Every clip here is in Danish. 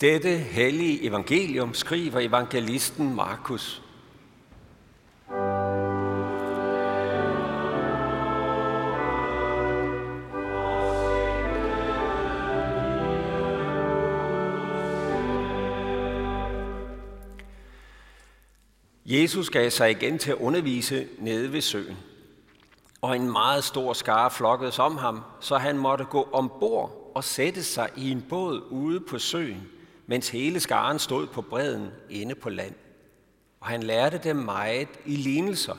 Dette hellige evangelium skriver evangelisten Markus. Jesus gav sig igen til at undervise nede ved søen. Og en meget stor skare flokkedes om ham, så han måtte gå ombord og sætte sig i en båd ude på søen, mens hele skaren stod på bredden inde på land. Og han lærte dem meget i lignelser.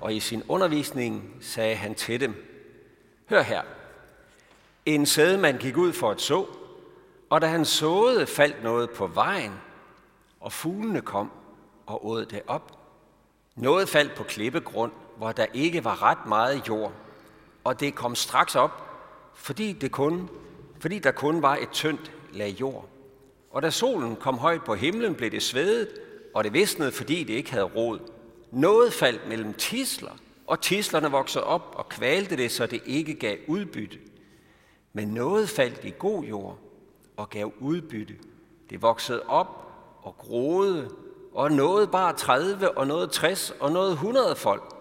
Og i sin undervisning sagde han til dem, Hør her, en sædemand gik ud for at så, og da han såede, faldt noget på vejen, og fuglene kom og åd det op. Noget faldt på klippegrund, hvor der ikke var ret meget jord, og det kom straks op, fordi, det kun, fordi der kun var et tyndt lag jord. Og da solen kom højt på himlen, blev det svedet, og det visnede, fordi det ikke havde rod. Noget faldt mellem tisler, og tislerne voksede op og kvalte det, så det ikke gav udbytte. Men noget faldt i god jord og gav udbytte. Det voksede op og groede, og noget bare 30, og noget 60, og noget 100 folk.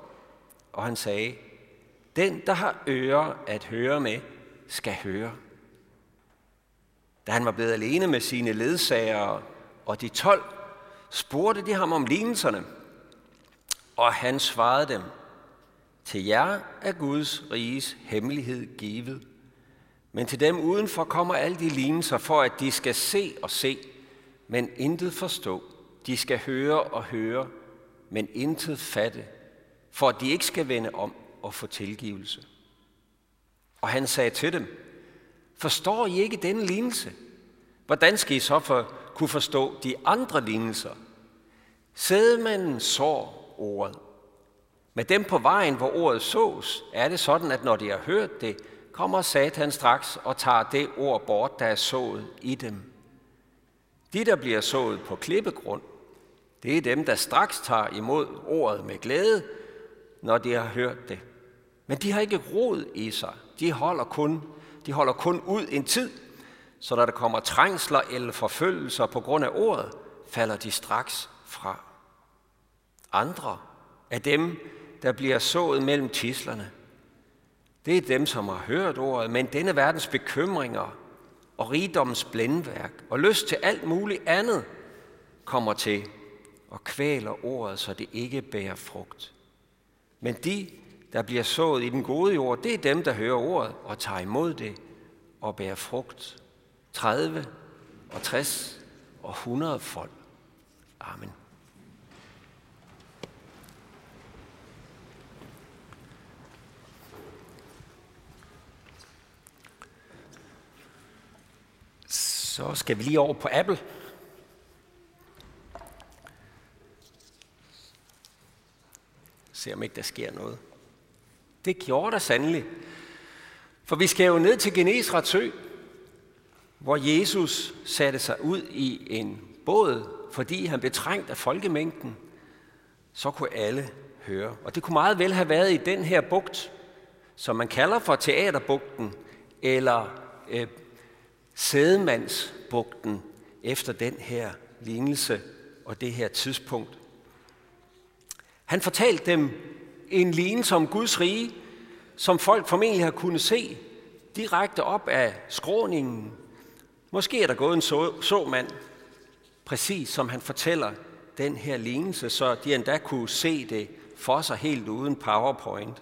Og han sagde, den, der har ører at høre med, skal høre. Da han var blevet alene med sine ledsagere og de tolv, spurgte de ham om lignelserne. Og han svarede dem, til jer er Guds riges hemmelighed givet. Men til dem udenfor kommer alle de lignelser for, at de skal se og se, men intet forstå. De skal høre og høre, men intet fatte, for at de ikke skal vende om og få tilgivelse. Og han sagde til dem, forstår I ikke denne lignelse? Hvordan skal I så for, kunne forstå de andre lignelser? Sædemanden sår ordet. Med dem på vejen, hvor ordet sås, er det sådan, at når de har hørt det, kommer Satan straks og tager det ord bort, der er sået i dem. De, der bliver sået på klippegrund, det er dem, der straks tager imod ordet med glæde, når de har hørt det. Men de har ikke rod i sig. De holder kun, de holder kun ud en tid, så når der kommer trængsler eller forfølgelser på grund af ordet, falder de straks fra. Andre er dem, der bliver sået mellem tislerne. Det er dem, som har hørt ordet, men denne verdens bekymringer og rigdommens blændværk og lyst til alt muligt andet kommer til og kvæler ordet, så det ikke bærer frugt. Men de, der bliver sået i den gode jord, det er dem, der hører ordet og tager imod det og bærer frugt. 30 og 60 og 100 folk. Amen. Så skal vi lige over på Apple. Se om ikke der sker noget. Det gjorde der sandelig. For vi skal jo ned til Genesrets sø, hvor Jesus satte sig ud i en båd, fordi han blev trængt af folkemængden, så kunne alle høre. Og det kunne meget vel have været i den her bugt, som man kalder for teaterbugten, eller øh, sædemandsbugten, efter den her lignelse og det her tidspunkt. Han fortalte dem en lignelse om Guds rige, som folk formentlig har kunnet se direkte op af skråningen. Måske er der gået en så, såmand, præcis som han fortæller den her lignelse, så de endda kunne se det for sig helt uden PowerPoint.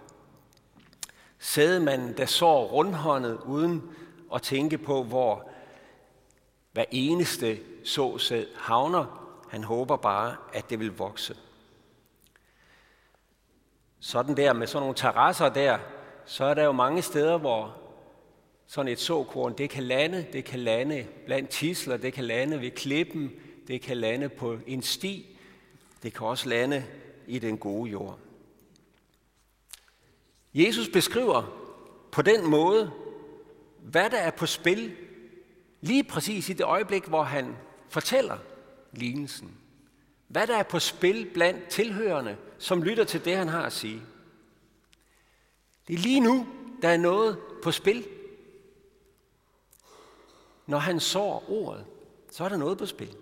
Sædemanden, der så rundhåndet uden at tænke på, hvor hver eneste såsæd havner. Han håber bare, at det vil vokse sådan der med sådan nogle terrasser der, så er der jo mange steder, hvor sådan et såkorn, det kan lande, det kan lande blandt tisler, det kan lande ved klippen, det kan lande på en sti, det kan også lande i den gode jord. Jesus beskriver på den måde, hvad der er på spil, lige præcis i det øjeblik, hvor han fortæller lignelsen. Hvad der er på spil blandt tilhørende, som lytter til det, han har at sige. Det er lige nu, der er noget på spil. Når han sår ordet, så er der noget på spil.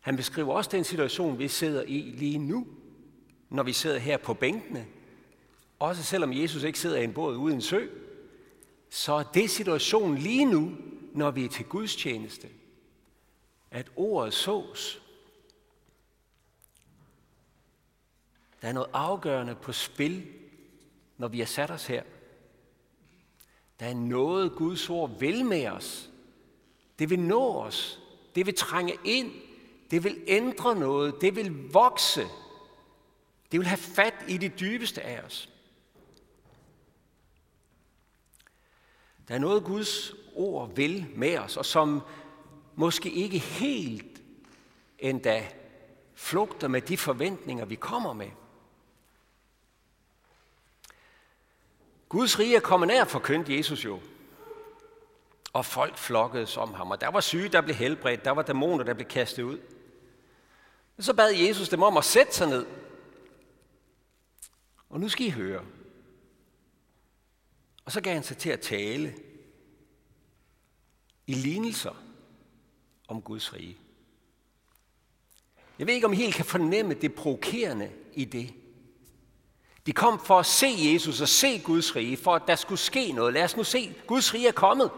Han beskriver også den situation, vi sidder i lige nu, når vi sidder her på bænkene. Også selvom Jesus ikke sidder i en båd ude i en sø, så er det situationen lige nu, når vi er til Guds tjeneste. At ordet sås. Der er noget afgørende på spil, når vi har sat os her. Der er noget, Guds ord vil med os. Det vil nå os. Det vil trænge ind. Det vil ændre noget. Det vil vokse. Det vil have fat i det dybeste af os. Der er noget, Guds ord vil med os, og som måske ikke helt endda flugter med de forventninger, vi kommer med. Guds rige er kommet nær, forkyndte Jesus jo. Og folk flokkede om ham, og der var syge, der blev helbredt, der var dæmoner, der blev kastet ud. Men så bad Jesus dem om at sætte sig ned. Og nu skal I høre. Og så gav han sig til at tale i lignelser om Guds rige. Jeg ved ikke, om I helt kan fornemme det provokerende i det. De kom for at se Jesus og se Guds rige, for at der skulle ske noget. Lad os nu se, Guds rige er kommet.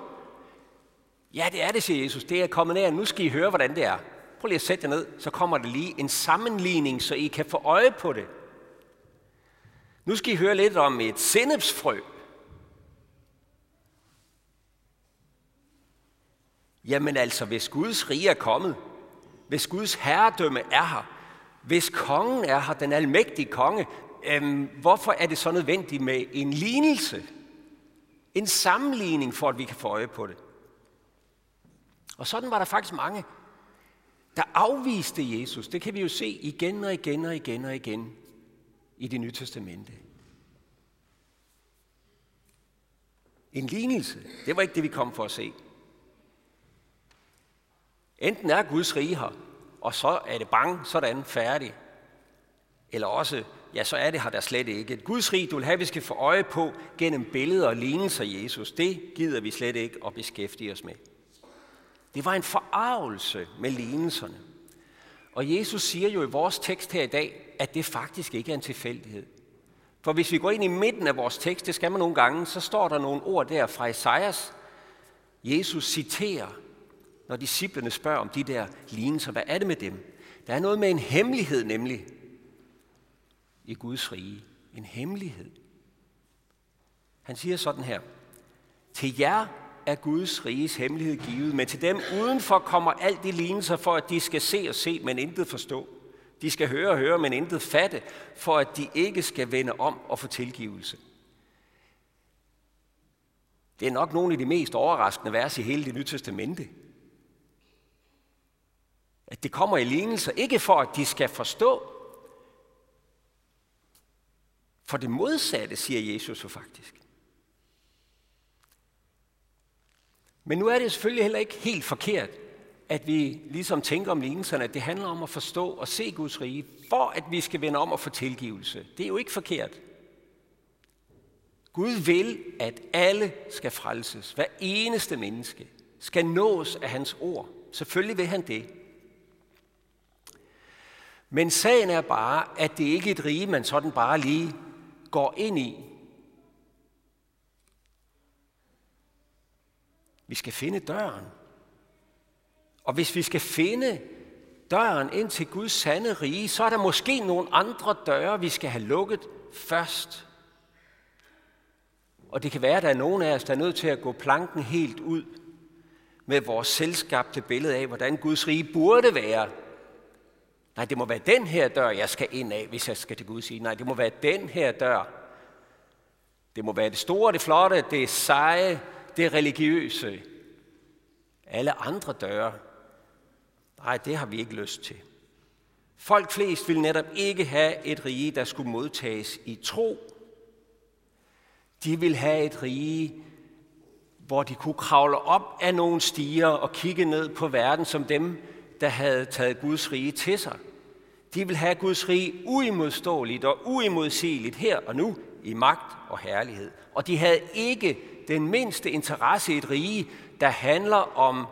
Ja, det er det, siger Jesus. Det er kommet nær. Nu skal I høre, hvordan det er. Prøv lige at sætte jer ned, så kommer der lige en sammenligning, så I kan få øje på det. Nu skal I høre lidt om et sennepsfrø. Jamen altså, hvis Guds rige er kommet, hvis Guds herredømme er her, hvis kongen er her, den almægtige konge, øhm, hvorfor er det så nødvendigt med en lignelse? En sammenligning, for at vi kan få øje på det. Og sådan var der faktisk mange, der afviste Jesus. Det kan vi jo se igen og igen og igen og igen i det nye testamente. En lignelse, det var ikke det, vi kom for at se. Enten er Guds rige her, og så er det bang, sådan, færdig. Eller også, ja, så er det her der slet ikke. Et Guds rige, du vil have, vi skal få øje på gennem billeder og lignelser Jesus, det gider vi slet ikke at beskæftige os med. Det var en forarvelse med lignelserne. Og Jesus siger jo i vores tekst her i dag, at det faktisk ikke er en tilfældighed. For hvis vi går ind i midten af vores tekst, det skal man nogle gange, så står der nogle ord der fra Esajas. Jesus citerer når disciplene spørger om de der lignelser. Hvad er det med dem? Der er noget med en hemmelighed nemlig i Guds rige. En hemmelighed. Han siger sådan her. Til jer er Guds riges hemmelighed givet, men til dem udenfor kommer alt de lignelser for, at de skal se og se, men intet forstå. De skal høre og høre, men intet fatte, for at de ikke skal vende om og få tilgivelse. Det er nok nogle af de mest overraskende vers i hele det nye testamente at det kommer i lignelser, ikke for at de skal forstå, for det modsatte, siger Jesus jo faktisk. Men nu er det selvfølgelig heller ikke helt forkert, at vi ligesom tænker om lignelserne, at det handler om at forstå og se Guds rige, for at vi skal vende om og få tilgivelse. Det er jo ikke forkert. Gud vil, at alle skal frelses. Hver eneste menneske skal nås af hans ord. Selvfølgelig vil han det. Men sagen er bare, at det ikke er et rige, man sådan bare lige går ind i. Vi skal finde døren. Og hvis vi skal finde døren ind til Guds sande rige, så er der måske nogle andre døre, vi skal have lukket først. Og det kan være, at der er nogen af os, der er nødt til at gå planken helt ud med vores selskabte billede af, hvordan Guds rige burde være, Nej, det må være den her dør, jeg skal ind af, hvis jeg skal til Gud sige. Nej, det må være den her dør. Det må være det store, det flotte, det seje, det religiøse. Alle andre døre, nej, det har vi ikke lyst til. Folk flest vil netop ikke have et rige, der skulle modtages i tro. De vil have et rige, hvor de kunne kravle op af nogle stiger og kigge ned på verden som dem, der havde taget Guds rige til sig. De vil have Guds rige uimodståeligt og uimodsigeligt her og nu i magt og herlighed. Og de havde ikke den mindste interesse i et rige, der handler om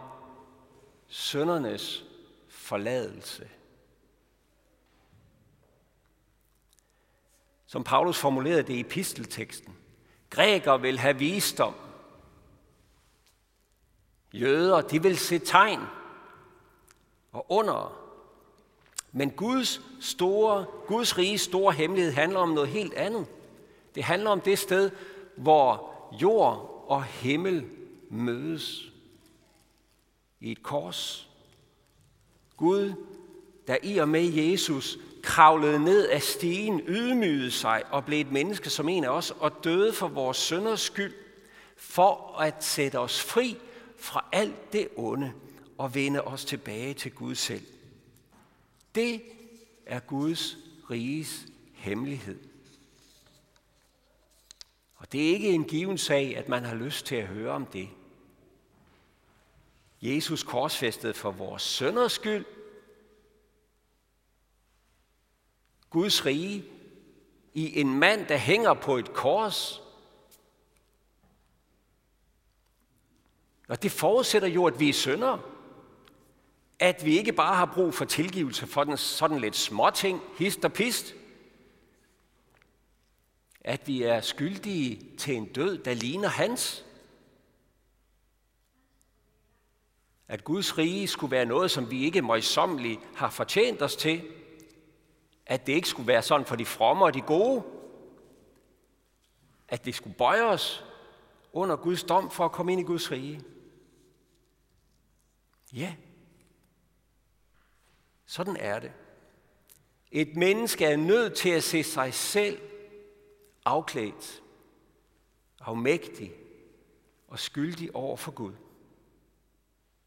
søndernes forladelse. Som Paulus formulerede det i epistelteksten. Græker vil have visdom. Jøder, de vil se tegn og under. Men Guds store, Guds rige store hemmelighed handler om noget helt andet. Det handler om det sted, hvor jord og himmel mødes i et kors. Gud, der i og med Jesus kravlede ned af stigen, ydmygede sig og blev et menneske som en af os og døde for vores sønders skyld, for at sætte os fri fra alt det onde og vende os tilbage til Gud selv. Det er Guds riges hemmelighed. Og det er ikke en given sag, at man har lyst til at høre om det. Jesus korsfæstede for vores sønders skyld. Guds rige i en mand, der hænger på et kors. Og det forudsætter jo, at vi er søndere. At vi ikke bare har brug for tilgivelse for den sådan lidt småting, hist og pist. At vi er skyldige til en død, der ligner hans. At Guds rige skulle være noget, som vi ikke møjsommeligt har fortjent os til. At det ikke skulle være sådan for de fromme og de gode. At det skulle bøje os under Guds dom for at komme ind i Guds rige. Ja, sådan er det. Et menneske er nødt til at se sig selv afklædt, afmægtig og skyldig over for Gud,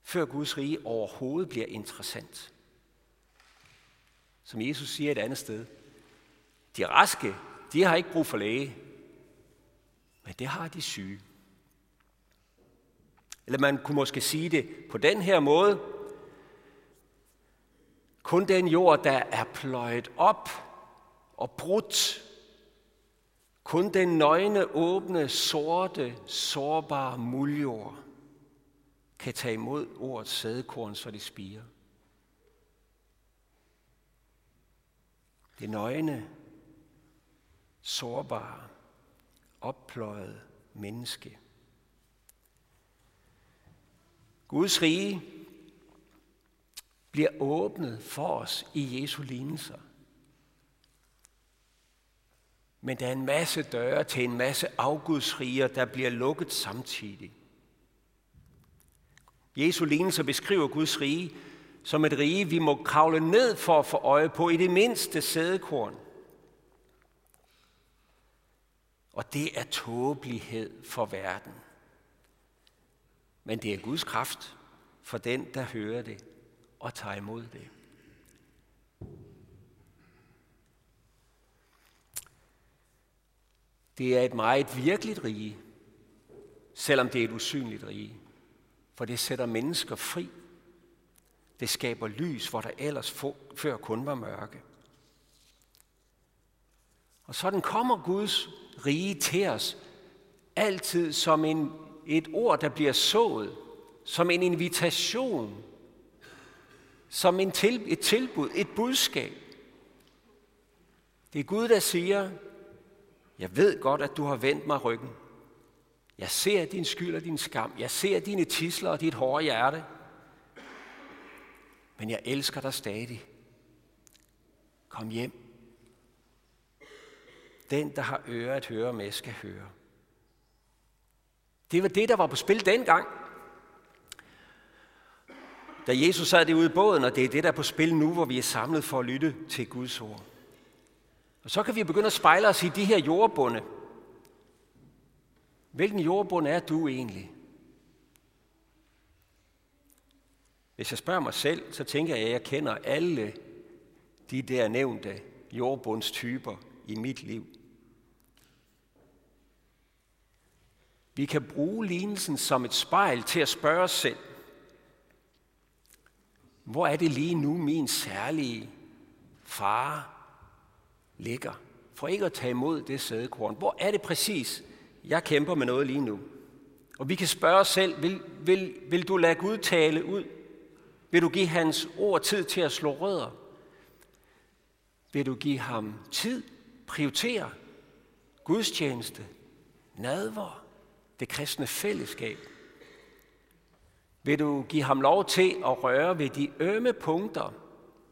før Guds rige overhovedet bliver interessant. Som Jesus siger et andet sted. De raske, de har ikke brug for læge, men det har de syge. Eller man kunne måske sige det på den her måde. Kun den jord, der er pløjet op og brudt, kun den nøgne, åbne, sorte, sårbare muljord kan tage imod ordets sædekorn, så det spiger. Det nøgne, sårbare, oppløjet menneske. Guds rige bliver åbnet for os i Jesu lignelser. Men der er en masse døre til en masse afgudsriger, der bliver lukket samtidig. Jesu lignelser beskriver Guds rige som et rige, vi må kravle ned for at få øje på i det mindste sædekorn. Og det er tåbelighed for verden. Men det er Guds kraft for den, der hører det og tager imod det. Det er et meget virkeligt rige, selvom det er et usynligt rige. For det sætter mennesker fri. Det skaber lys, hvor der ellers før kun var mørke. Og sådan kommer Guds rige til os altid som en, et ord, der bliver sået, som en invitation, som en til, et tilbud, et budskab. Det er Gud, der siger, jeg ved godt, at du har vendt mig ryggen. Jeg ser din skyld og din skam. Jeg ser dine tisler og dit hårde hjerte. Men jeg elsker dig stadig. Kom hjem. Den, der har øre at høre med, skal høre. Det var det, der var på spil dengang. Da Jesus sad det ude i båden, og det er det, der er på spil nu, hvor vi er samlet for at lytte til Guds ord. Og så kan vi begynde at spejle os i de her jordbunde. Hvilken jordbund er du egentlig? Hvis jeg spørger mig selv, så tænker jeg, at jeg kender alle de der nævnte jordbundstyper i mit liv. Vi kan bruge lignelsen som et spejl til at spørge os selv, hvor er det lige nu min særlige far ligger? For ikke at tage imod det sædekorn. Hvor er det præcis, jeg kæmper med noget lige nu? Og vi kan spørge os selv, vil, vil, vil du lade Gud tale ud? Vil du give hans ord tid til at slå rødder? Vil du give ham tid, prioritere gudstjeneste, nadver, det kristne fællesskab? Vil du give ham lov til at røre ved de ømme punkter,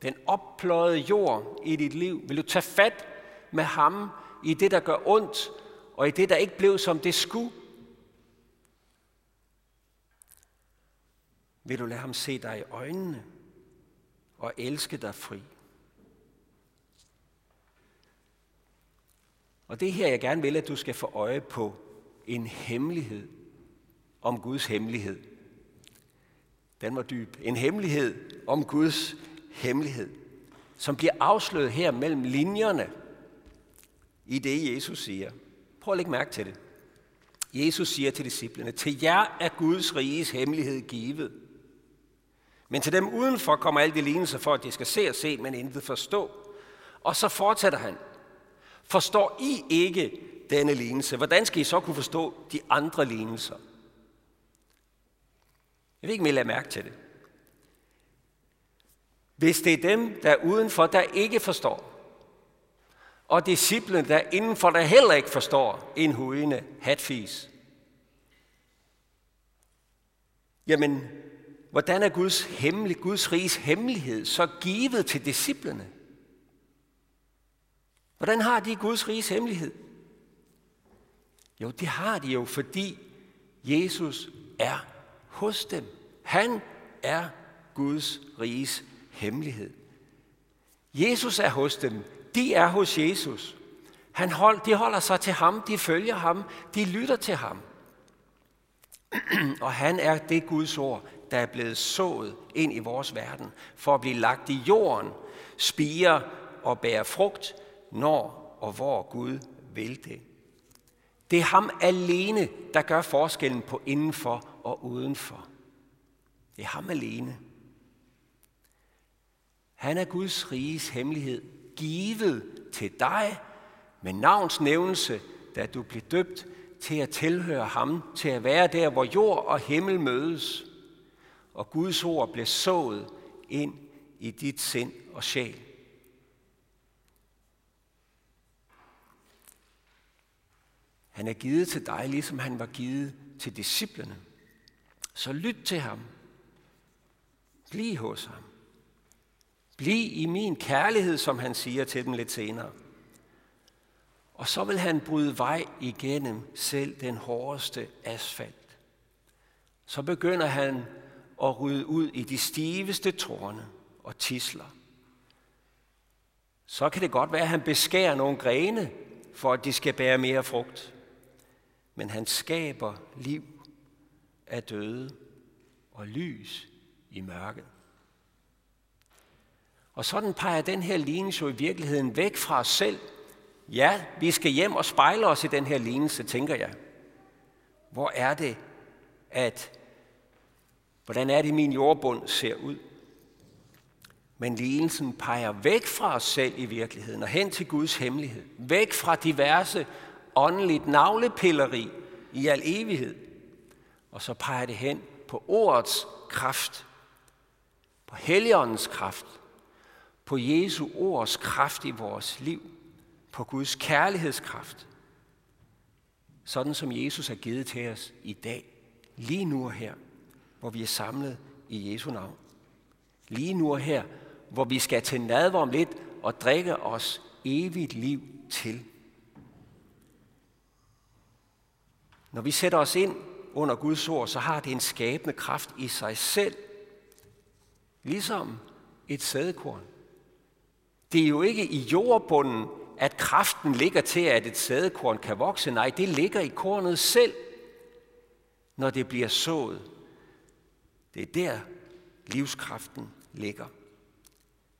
den oppløjede jord i dit liv? Vil du tage fat med ham i det, der gør ondt, og i det, der ikke blev, som det skulle? Vil du lade ham se dig i øjnene og elske dig fri? Og det er her, jeg gerne vil, at du skal få øje på en hemmelighed om Guds hemmelighed. Den var dyb. En hemmelighed om Guds hemmelighed, som bliver afsløret her mellem linjerne i det, Jesus siger. Prøv at lægge mærke til det. Jesus siger til disciplene, til jer er Guds riges hemmelighed givet. Men til dem udenfor kommer alt det lignelser for, at de skal se og se, men intet forstå. Og så fortsætter han. Forstår I ikke denne lignelse? Hvordan skal I så kunne forstå de andre lignelser? Jeg vil ikke om I lader mærke til det. Hvis det er dem, der er udenfor, der ikke forstår, og disciplen, der indenfor, der heller ikke forstår en hudende hatfis, jamen, hvordan er Guds, hemmelig, Guds riges hemmelighed så givet til disciplene? Hvordan har de Guds riges hemmelighed? Jo, det har de jo, fordi Jesus er hos dem. Han er Guds riges hemmelighed. Jesus er hos dem. De er hos Jesus. Han hold, de holder sig til ham, de følger ham, de lytter til ham. Og han er det Guds ord, der er blevet sået ind i vores verden, for at blive lagt i jorden, spire og bære frugt, når og hvor Gud vil det. Det er ham alene, der gør forskellen på indenfor og udenfor. Det er ham alene. Han er Guds riges hemmelighed, givet til dig med navns nævnelse, da du blev døbt til at tilhøre ham, til at være der, hvor jord og himmel mødes, og Guds ord blev sået ind i dit sind og sjæl. Han er givet til dig, ligesom han var givet til disciplene. Så lyt til ham. Bliv hos ham. Bliv i min kærlighed, som han siger til dem lidt senere. Og så vil han bryde vej igennem selv den hårdeste asfalt. Så begynder han at rydde ud i de stiveste tårne og tisler. Så kan det godt være, at han beskærer nogle grene, for at de skal bære mere frugt. Men han skaber liv af døde og lys i mørket. Og sådan peger den her lignelse jo i virkeligheden væk fra os selv. Ja, vi skal hjem og spejle os i den her lignelse, tænker jeg. Hvor er det, at, hvordan er det, min jordbund ser ud? Men lignelsen peger væk fra os selv i virkeligheden og hen til Guds hemmelighed. Væk fra diverse åndeligt navlepilleri i al evighed. Og så peger det hen på ordets kraft, på Helligåndens kraft, på Jesu ords kraft i vores liv, på Guds kærlighedskraft, sådan som Jesus har givet til os i dag, lige nu og her, hvor vi er samlet i Jesu navn. Lige nu og her, hvor vi skal til nadver om lidt og drikke os evigt liv til. Når vi sætter os ind under Guds ord, så har det en skabende kraft i sig selv. Ligesom et sædekorn. Det er jo ikke i jordbunden, at kraften ligger til, at et sædekorn kan vokse. Nej, det ligger i kornet selv, når det bliver sået. Det er der, livskraften ligger.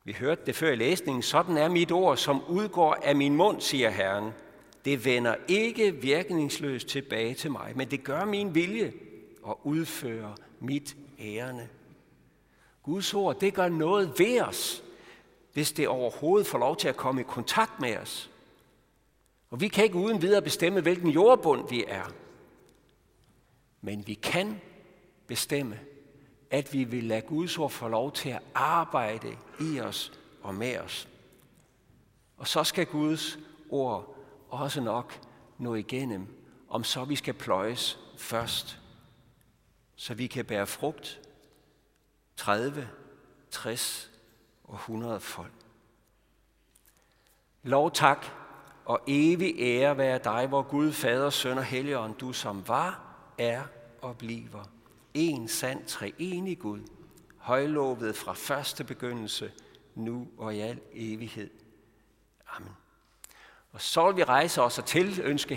Vi hørte det før i læsningen. Sådan er mit ord, som udgår af min mund, siger Herren. Det vender ikke virkningsløst tilbage til mig, men det gør min vilje og udfører mit ærende. Guds ord, det gør noget ved os, hvis det overhovedet får lov til at komme i kontakt med os. Og vi kan ikke uden videre bestemme, hvilken jordbund vi er. Men vi kan bestemme, at vi vil lade Guds ord få lov til at arbejde i os og med os. Og så skal Guds ord også nok nå igennem, om så vi skal pløjes først, så vi kan bære frugt 30, 60 og 100 folk. Lov tak og evig ære være dig, hvor Gud, Fader, Søn og Helligånd, du som var, er og bliver. En sand treenig Gud, højlovet fra første begyndelse, nu og i al evighed. Amen. Og så vil vi rejse os og til ønske